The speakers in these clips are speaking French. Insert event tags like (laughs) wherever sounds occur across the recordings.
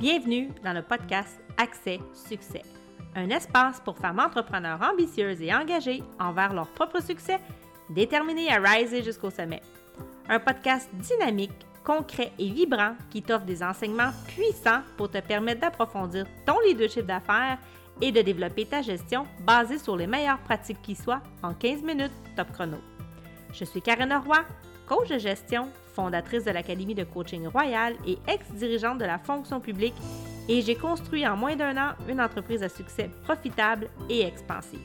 Bienvenue dans le podcast Accès Succès, un espace pour femmes entrepreneurs ambitieuses et engagées envers leur propre succès, déterminées à riser jusqu'au sommet. Un podcast dynamique, concret et vibrant qui t'offre des enseignements puissants pour te permettre d'approfondir ton leadership d'affaires et de développer ta gestion basée sur les meilleures pratiques qui soient en 15 minutes top chrono. Je suis Karen Roy, coach de gestion fondatrice de l'Académie de coaching royal et ex-dirigeante de la fonction publique, et j'ai construit en moins d'un an une entreprise à succès profitable et expansive.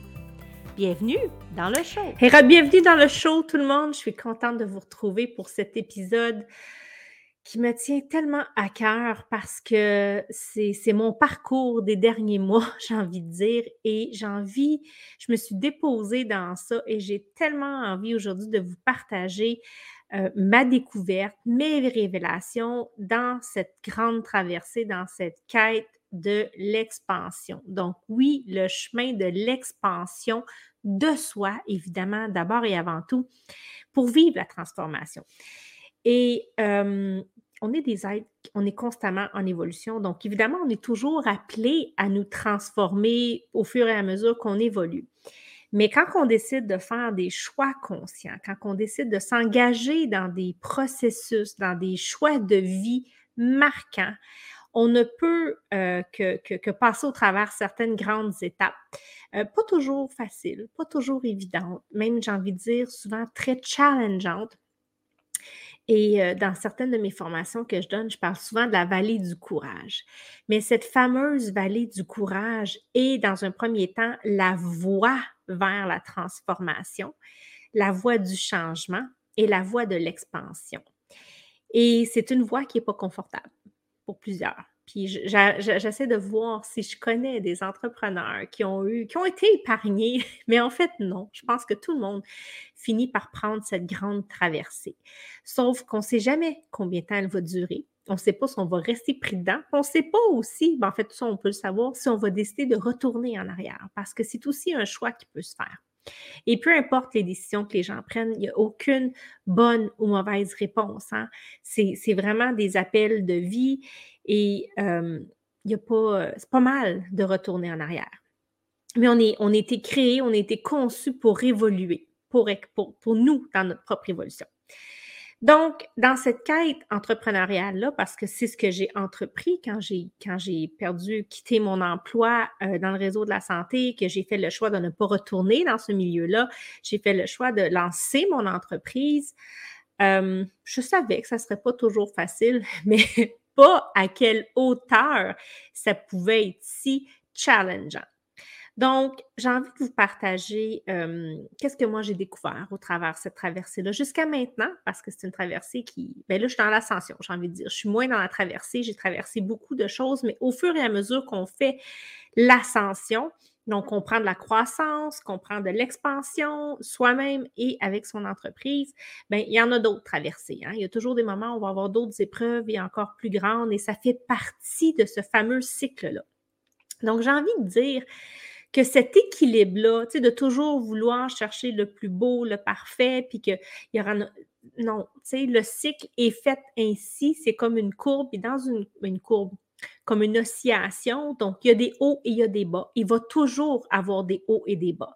Bienvenue dans le show. Bienvenue dans le show tout le monde. Je suis contente de vous retrouver pour cet épisode qui me tient tellement à cœur parce que c'est mon parcours des derniers mois, (laughs) j'ai envie de dire, et j'ai envie, je me suis déposée dans ça et j'ai tellement envie aujourd'hui de vous partager euh, ma découverte, mes révélations dans cette grande traversée, dans cette quête de l'expansion. Donc oui, le chemin de l'expansion de soi, évidemment, d'abord et avant tout, pour vivre la transformation. Et on est des êtres, on est constamment en évolution. Donc, évidemment, on est toujours appelé à nous transformer au fur et à mesure qu'on évolue. Mais quand on décide de faire des choix conscients, quand on décide de s'engager dans des processus, dans des choix de vie marquants, on ne peut que, passer au travers certaines grandes étapes. Pas toujours faciles, pas toujours évidentes, même j'ai envie de dire souvent très challengeantes. Et euh, dans certaines de mes formations que je donne, je parle souvent de la vallée du courage. Mais cette fameuse vallée du courage est, dans un premier temps, la voie vers la transformation, la voie du changement et la voie de l'expansion. Et c'est une voie qui n'est pas confortable pour plusieurs. Puis j'essaie de voir si je connais des entrepreneurs qui ont eu, qui ont été épargnés, (laughs) mais en fait, non. Je pense que tout le monde finit par prendre cette grande traversée. Sauf qu'on ne sait jamais combien de temps elle va durer. On ne sait pas si on va rester pris dedans. On ne sait pas aussi, ben en fait, tout ça, on peut le savoir, si on va décider de retourner en arrière, parce que c'est aussi un choix qui peut se faire. Et peu importe les décisions que les gens prennent, il n'y a aucune bonne ou mauvaise réponse. Hein. C'est vraiment des appels de vie et a pas, c'est pas mal de retourner en arrière. Mais on, est, on a été créé, on a été conçu pour évoluer, pour nous, dans notre propre évolution. Donc, dans cette quête entrepreneuriale-là, parce que c'est ce que j'ai entrepris quand j'ai, quand j'ai perdu, quitté mon emploi dans le réseau de la santé, que j'ai fait le choix de ne pas retourner dans ce milieu-là, j'ai fait le choix de lancer mon entreprise. je savais que ça ne serait pas toujours facile, (laughs) mais pas à quelle hauteur ça pouvait être si challengeant. Donc, j'ai envie de vous partager qu'est-ce que moi j'ai découvert au travers de cette traversée-là jusqu'à maintenant, parce que c'est une traversée qui. Bien là, je suis dans l'ascension, j'ai envie de dire. Je suis moins dans la traversée, j'ai traversé beaucoup de choses, mais au fur et à mesure qu'on fait l'ascension, donc, on prend de la croissance, qu'on prend de l'expansion soi-même et avec son entreprise. Bien, il y en a d'autres traversées. Hein. Il y a toujours des moments où on va avoir d'autres épreuves et encore plus grandes et ça fait partie de ce fameux cycle-là. Donc, j'ai envie de dire que cet équilibre-là, tu sais, de toujours vouloir chercher le plus beau, le parfait, puis qu'il y aura. Non, tu sais, le cycle est fait ainsi, c'est comme une courbe, et dans une, courbe, comme une oscillation. Donc, il y a des hauts et il y a des bas. Il va toujours avoir des hauts et des bas.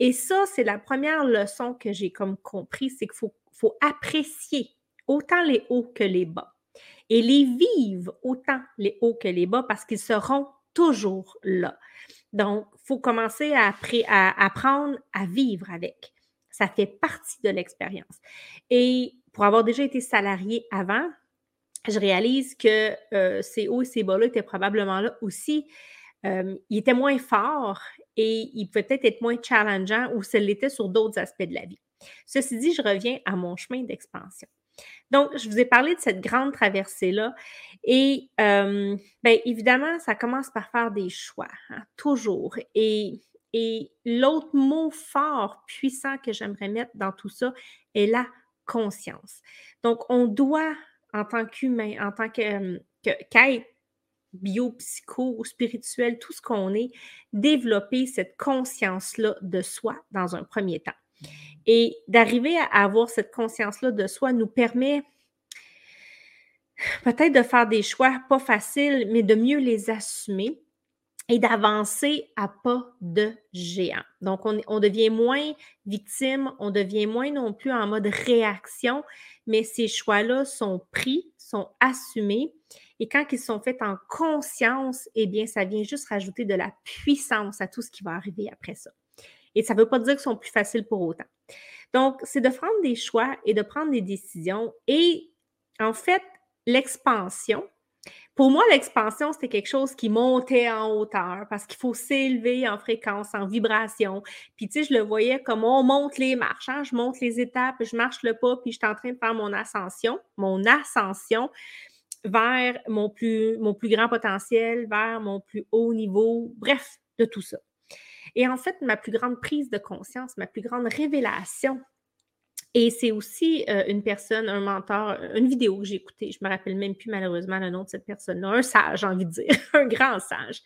Et ça, c'est la première leçon que j'ai comme compris, c'est qu'il faut, faut apprécier autant les hauts que les bas et les vivre autant les hauts que les bas parce qu'ils seront toujours là. Donc, il faut commencer à, apprendre à vivre avec. Ça fait partie de l'expérience. Et pour avoir déjà été salarié avant, je réalise que euh, ces hauts et ces bas-là étaient probablement là aussi. Euh, ils étaient moins forts et ils pouvaient peut-être être moins challengeants ou ce l'était sur d'autres aspects de la vie. Ceci dit, je reviens à mon chemin d'expansion. Donc, je vous ai parlé de cette grande traversée-là. Et euh, bien évidemment, ça commence par faire des choix, hein, toujours. Et, l'autre mot fort, puissant que j'aimerais mettre dans tout ça est la conscience. Donc, on doit en tant qu'humain, en tant qu'être bio, psycho, spirituel, tout ce qu'on est, développer cette conscience-là de soi dans un premier temps. Et d'arriver à avoir cette conscience-là de soi nous permet peut-être de faire des choix pas faciles, mais de mieux les assumer et d'avancer à pas de géant. Donc, on, devient moins victime, on devient moins non plus en mode réaction, mais ces choix-là sont pris, sont assumés. Et quand ils sont faits en conscience, eh bien, ça vient juste rajouter de la puissance à tout ce qui va arriver après ça. Et ça ne veut pas dire qu'ils sont plus faciles pour autant. Donc, c'est de prendre des choix et de prendre des décisions. Et en fait, l'expansion, pour moi, l'expansion, c'était quelque chose qui montait en hauteur parce qu'il faut s'élever en fréquence, en vibration. Puis, tu sais, je le voyais comme on monte les marches. Hein. Je monte les étapes, je marche le pas, puis je suis en train de faire mon ascension, mon ascension vers mon plus, mon plus grand potentiel, vers mon plus haut niveau, bref, de tout ça. Et en fait, ma plus grande prise de conscience, ma plus grande révélation, et c'est aussi euh, une personne, un mentor, une vidéo que j'ai écoutée, je ne me rappelle même plus malheureusement le nom de cette personne-là, un sage, j'ai envie de dire, (laughs) un grand sage.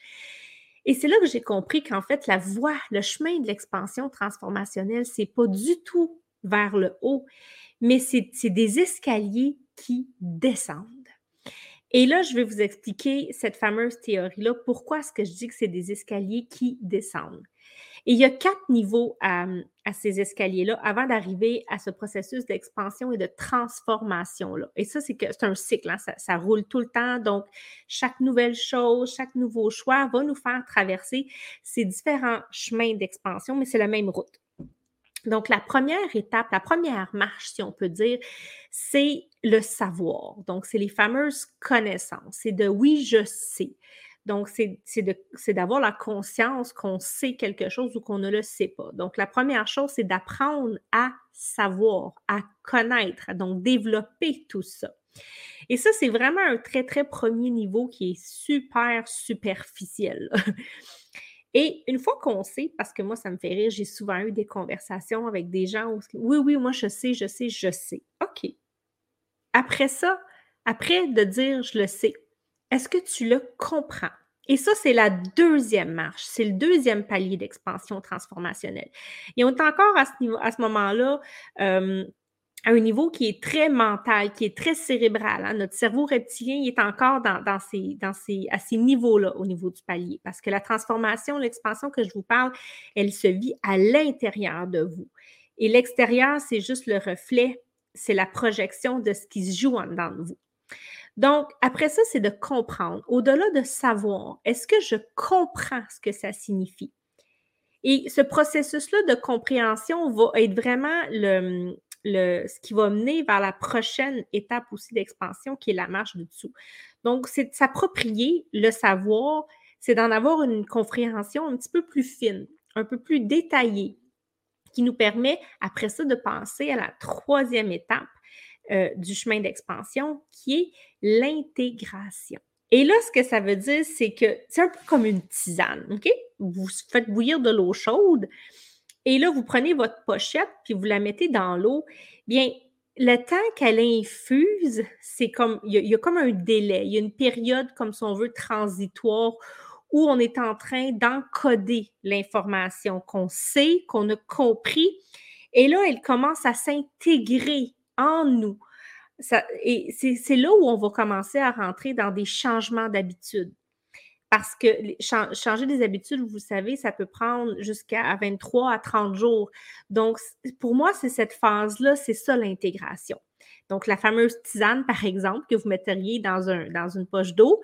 Et c'est là que j'ai compris qu'en fait, la voie, le chemin de l'expansion transformationnelle, c'est pas du tout vers le haut, mais c'est des escaliers qui descendent. Et là, je vais vous expliquer cette fameuse théorie-là. Pourquoi est-ce que je dis que c'est des escaliers qui descendent? Et il y a quatre niveaux à, ces escaliers-là avant d'arriver à ce processus d'expansion et de transformation-là. Et ça, c'est un cycle, hein, ça, ça, roule tout le temps. Donc, chaque nouvelle chose, chaque nouveau choix va nous faire traverser ces différents chemins d'expansion, mais c'est la même route. Donc, la première étape, la première marche, si on peut dire, c'est le savoir. Donc, c'est les fameuses connaissances. C'est de oui, je sais. Donc, c'est d'avoir la conscience qu'on sait quelque chose ou qu'on ne le sait pas. Donc, la première chose, c'est d'apprendre à savoir, à connaître, donc développer tout ça. Et ça, c'est vraiment un très, très premier niveau qui est super superficiel. (laughs) Et une fois qu'on sait, parce que moi, ça me fait rire, j'ai souvent eu des conversations avec des gens où, oui, oui, moi, je sais, je sais, je sais. OK. Après ça, après de dire je le sais, est-ce que tu le comprends? Et ça, c'est la deuxième marche, c'est le deuxième palier d'expansion transformationnelle. Et on est encore à ce, niveau, à ce moment-là euh, à un niveau qui est très mental, qui est très cérébral. Hein. Notre cerveau reptilien il est encore dans, ces, dans ces, à ces niveaux-là, au niveau du palier, parce que la transformation, l'expansion que je vous parle, elle se vit à l'intérieur de vous. Et l'extérieur, c'est juste le reflet, c'est la projection de ce qui se joue en dedans de vous. Donc, après ça, c'est de comprendre. Au-delà de savoir, est-ce que je comprends ce que ça signifie? Et ce processus-là de compréhension va être vraiment le, ce qui va mener vers la prochaine étape aussi d'expansion, qui est la marche du dessous. Donc, c'est de s'approprier le savoir, c'est d'en avoir une compréhension un petit peu plus fine, un peu plus détaillée, qui nous permet, après ça, de penser à la troisième étape euh, du chemin d'expansion, qui est l'intégration. Et là, ce que ça veut dire, c'est que c'est un peu comme une tisane, OK? Vous faites bouillir de l'eau chaude et là, vous prenez votre pochette puis vous la mettez dans l'eau. Bien, le temps qu'elle infuse, c'est comme, il y, a, comme un délai, il y a une période, comme si on veut, transitoire où on est en train d'encoder l'information qu'on sait, qu'on a compris. Et là, elle commence à s'intégrer en nous. et c'est là où on va commencer à rentrer dans des changements d'habitude. Parce que changer des habitudes, vous savez, ça peut prendre jusqu'à 23 à 30 jours. Donc, pour moi, c'est cette phase-là, c'est ça l'intégration. Donc, la fameuse tisane, par exemple, que vous metteriez dans, un, dans une poche d'eau,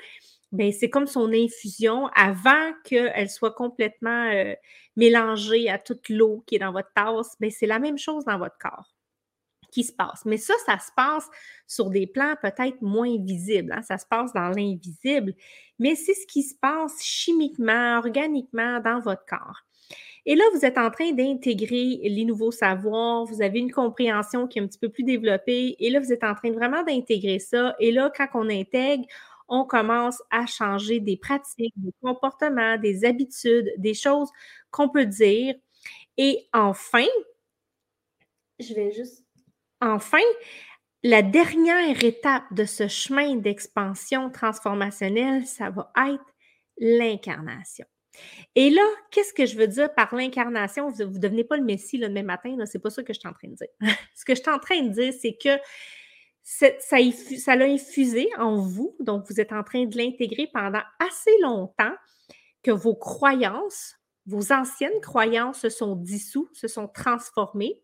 ben, c'est comme son infusion avant qu'elle soit complètement euh, mélangée à toute l'eau qui est dans votre tasse. Ben, c'est la même chose dans votre corps se passe. Mais ça, ça se passe sur des plans peut-être moins visibles. Hein. Ça se passe dans l'invisible, mais c'est ce qui se passe chimiquement, organiquement dans votre corps. Et là, vous êtes en train d'intégrer les nouveaux savoirs, vous avez une compréhension qui est un petit peu plus développée, et là, vous êtes en train vraiment d'intégrer ça. Et là, quand on intègre, on commence à changer des pratiques, des comportements, des habitudes, des choses qu'on peut dire. Et enfin, je vais juste Enfin, la dernière étape de ce chemin d'expansion transformationnelle, ça va être l'incarnation. Et là, qu'est-ce que je veux dire par l'incarnation? Vous ne devenez pas le Messie le même matin, ce n'est pas ça que je suis en train de dire. (laughs) Ce que je suis en train de dire, c'est que ça l'a infusé en vous, donc vous êtes en train de l'intégrer pendant assez longtemps que vos croyances, vos anciennes croyances se sont dissous, se sont transformées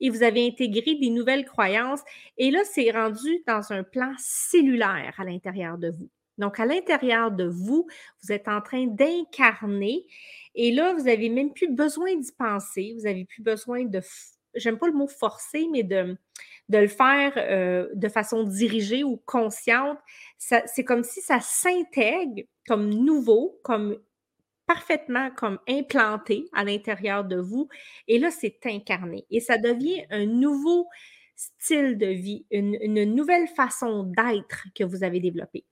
et vous avez intégré des nouvelles croyances. Et là, c'est rendu dans un plan cellulaire à l'intérieur de vous. Donc, à l'intérieur de vous, vous êtes en train d'incarner et là, vous n'avez même plus besoin d'y penser, vous n'avez plus besoin de, j'aime pas le mot forcer, mais de, le faire euh, de façon dirigée ou consciente. C'est comme si ça s'intègre comme nouveau, comme parfaitement comme implanté à l'intérieur de vous. Et là, c'est incarné. Et ça devient un nouveau style de vie, une, nouvelle façon d'être que vous avez développé.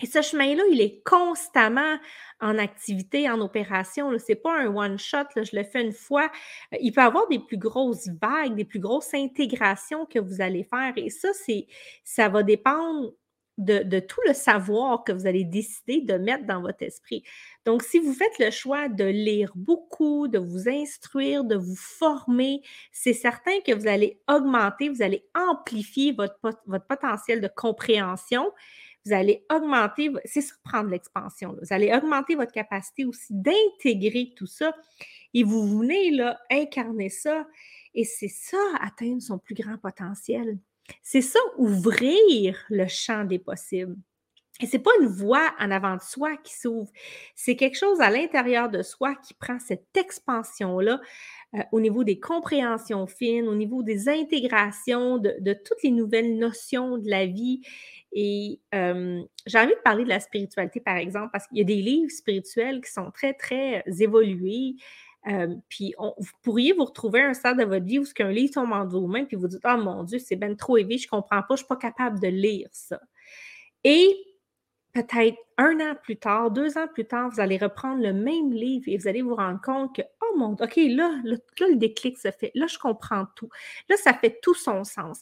Et ce chemin-là, il est constamment en activité, en opération. Ce n'est pas un one-shot, je le fais une fois. Euh, il peut y avoir des plus grosses vagues, des plus grosses intégrations que vous allez faire. Et ça, c'est, ça va dépendre de, tout le savoir que vous allez décider de mettre dans votre esprit. Donc, si vous faites le choix de lire beaucoup, de vous instruire, de vous former, c'est certain que vous allez augmenter, vous allez amplifier votre, potentiel de compréhension vous allez augmenter, c'est ça prendre l'expansion, vous allez augmenter votre capacité aussi d'intégrer tout ça et vous venez là incarner ça et c'est ça atteindre son plus grand potentiel. C'est ça ouvrir le champ des possibles. Et c'est pas une voie en avant de soi qui s'ouvre, c'est quelque chose à l'intérieur de soi qui prend cette expansion-là euh, au niveau des compréhensions fines, au niveau des intégrations de, de toutes les nouvelles notions de la vie et j'ai envie de parler de la spiritualité, par exemple, parce qu'il y a des livres spirituels qui sont très, très évolués. Puis vous pourriez vous retrouver à un stade de votre vie où ce qu'un livre tombe en vos mains, puis vous dites Oh mon Dieu, c'est bien trop élevé, je ne comprends pas, je ne suis pas capable de lire ça. Et peut-être un an plus tard, deux ans plus tard, vous allez reprendre le même livre et vous allez vous rendre compte que, oh mon Dieu, OK, là, là le déclic se fait, là, je comprends tout. Là, ça fait tout son sens.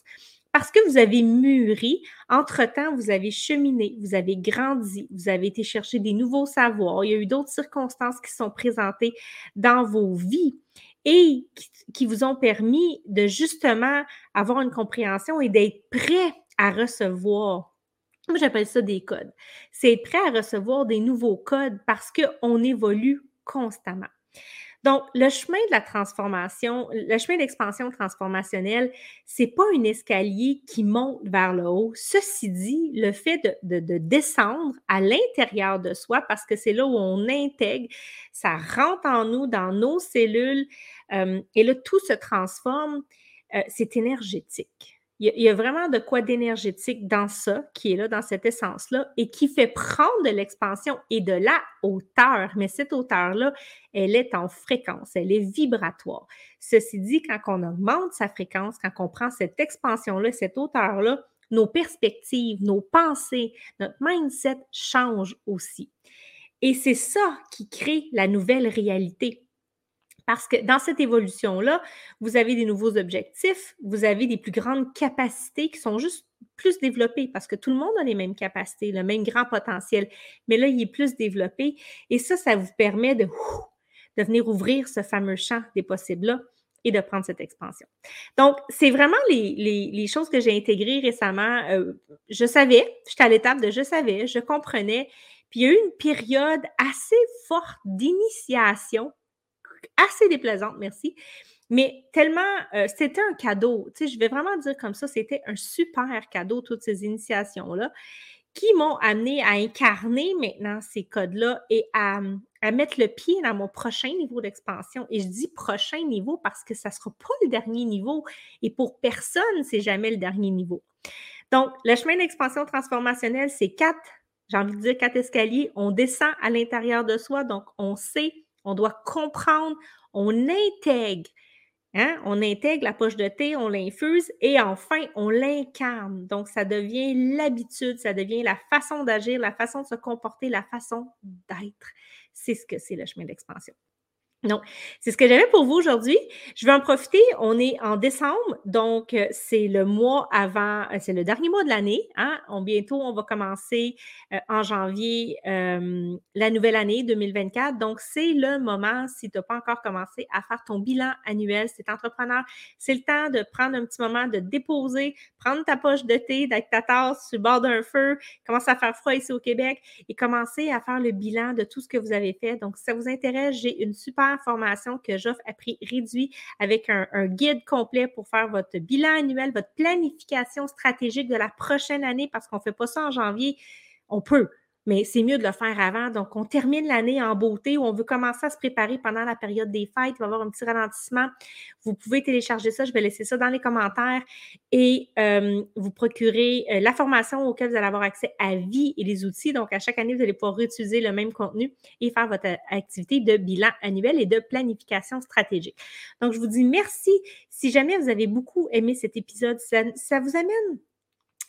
Parce que vous avez mûri, entre-temps, vous avez cheminé, vous avez grandi, vous avez été chercher des nouveaux savoirs, il y a eu d'autres circonstances qui sont présentées dans vos vies et qui, vous ont permis de justement avoir une compréhension et d'être prêt à recevoir. Moi, j'appelle ça des codes. C'est être prêt à recevoir des nouveaux codes parce qu'on évolue constamment. Donc, le chemin de la transformation, le chemin d'expansion transformationnelle, c'est pas un escalier qui monte vers le haut. Ceci dit, le fait de, descendre à l'intérieur de soi, parce que c'est là où on intègre, ça rentre en nous, dans nos cellules, euh, et là, tout se transforme, euh, c'est énergétique. Il y, a, vraiment de quoi d'énergétique dans ça, qui est là, dans cette essence-là, et qui fait prendre de l'expansion et de la hauteur. Mais cette hauteur-là, elle est en fréquence, elle est vibratoire. Ceci dit, quand on augmente sa fréquence, quand on prend cette expansion-là, cette hauteur-là, nos perspectives, nos pensées, notre mindset changent aussi. Et c'est ça qui crée la nouvelle réalité. Parce que dans cette évolution-là, vous avez des nouveaux objectifs, vous avez des plus grandes capacités qui sont juste plus développées parce que tout le monde a les mêmes capacités, le même grand potentiel, mais là, il est plus développé. Et ça, ça vous permet de, de venir ouvrir ce fameux champ des possibles-là et de prendre cette expansion. Donc, c'est vraiment les, choses que j'ai intégrées récemment. Euh, je savais, j'étais à l'étape de je savais, je comprenais. Puis il y a eu une période assez forte d'initiation assez déplaisante, merci. Mais tellement, euh, c'était un cadeau. Tu sais, je vais vraiment dire comme ça, c'était un super cadeau, toutes ces initiations-là, qui m'ont amené à incarner maintenant ces codes-là et à, mettre le pied dans mon prochain niveau d'expansion. Et je dis prochain niveau parce que ça ne sera pas le dernier niveau. Et pour personne, c'est jamais le dernier niveau. Donc, le chemin d'expansion transformationnelle, c'est quatre, j'ai envie de dire quatre escaliers. On descend à l'intérieur de soi, donc on sait on doit comprendre, on intègre. Hein? On intègre la poche de thé, on l'infuse et enfin, on l'incarne. Donc, ça devient l'habitude, ça devient la façon d'agir, la façon de se comporter, la façon d'être. C'est ce que c'est le chemin d'expansion. Non, c'est ce que j'avais pour vous aujourd'hui. Je vais en profiter. On est en décembre, donc euh, c'est le mois avant, euh, c'est le dernier mois de l'année. Hein? On, bientôt, on va commencer euh, en janvier la nouvelle année 2024. Donc, c'est le moment, si tu n'as pas encore commencé à faire ton bilan annuel, c'est entrepreneur, c'est le temps de prendre un petit moment, de déposer, prendre ta poche de thé avec ta tasse sur le bord d'un feu, commencer à faire froid ici au Québec et commencer à faire le bilan de tout ce que vous avez fait. Donc, si ça vous intéresse, j'ai une super formation que j'offre à prix réduit avec un, guide complet pour faire votre bilan annuel, votre planification stratégique de la prochaine année parce qu'on ne fait pas ça en janvier. On peut, mais c'est mieux de le faire avant. Donc, on termine l'année en beauté ou on veut commencer à se préparer pendant la période des fêtes. Il va avoir un petit ralentissement. Vous pouvez télécharger ça. Je vais laisser ça dans les commentaires et euh, vous procurer euh, la formation auquel vous allez avoir accès à vie et les outils. Donc, à chaque année, vous allez pouvoir réutiliser le même contenu et faire votre activité de bilan annuel et de planification stratégique. Donc, je vous dis merci. Si jamais vous avez beaucoup aimé cet épisode, ça vous amène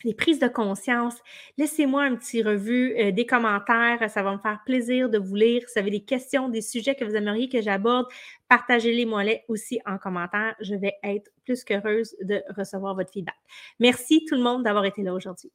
les prises de conscience. Laissez-moi un petit revue, euh, des commentaires. Ça va me faire plaisir de vous lire. Si vous avez des questions, des sujets que vous aimeriez que j'aborde, partagez-les-moi aussi en commentaire. Je vais être plus qu'heureuse de recevoir votre feedback. Merci tout le monde d'avoir été là aujourd'hui.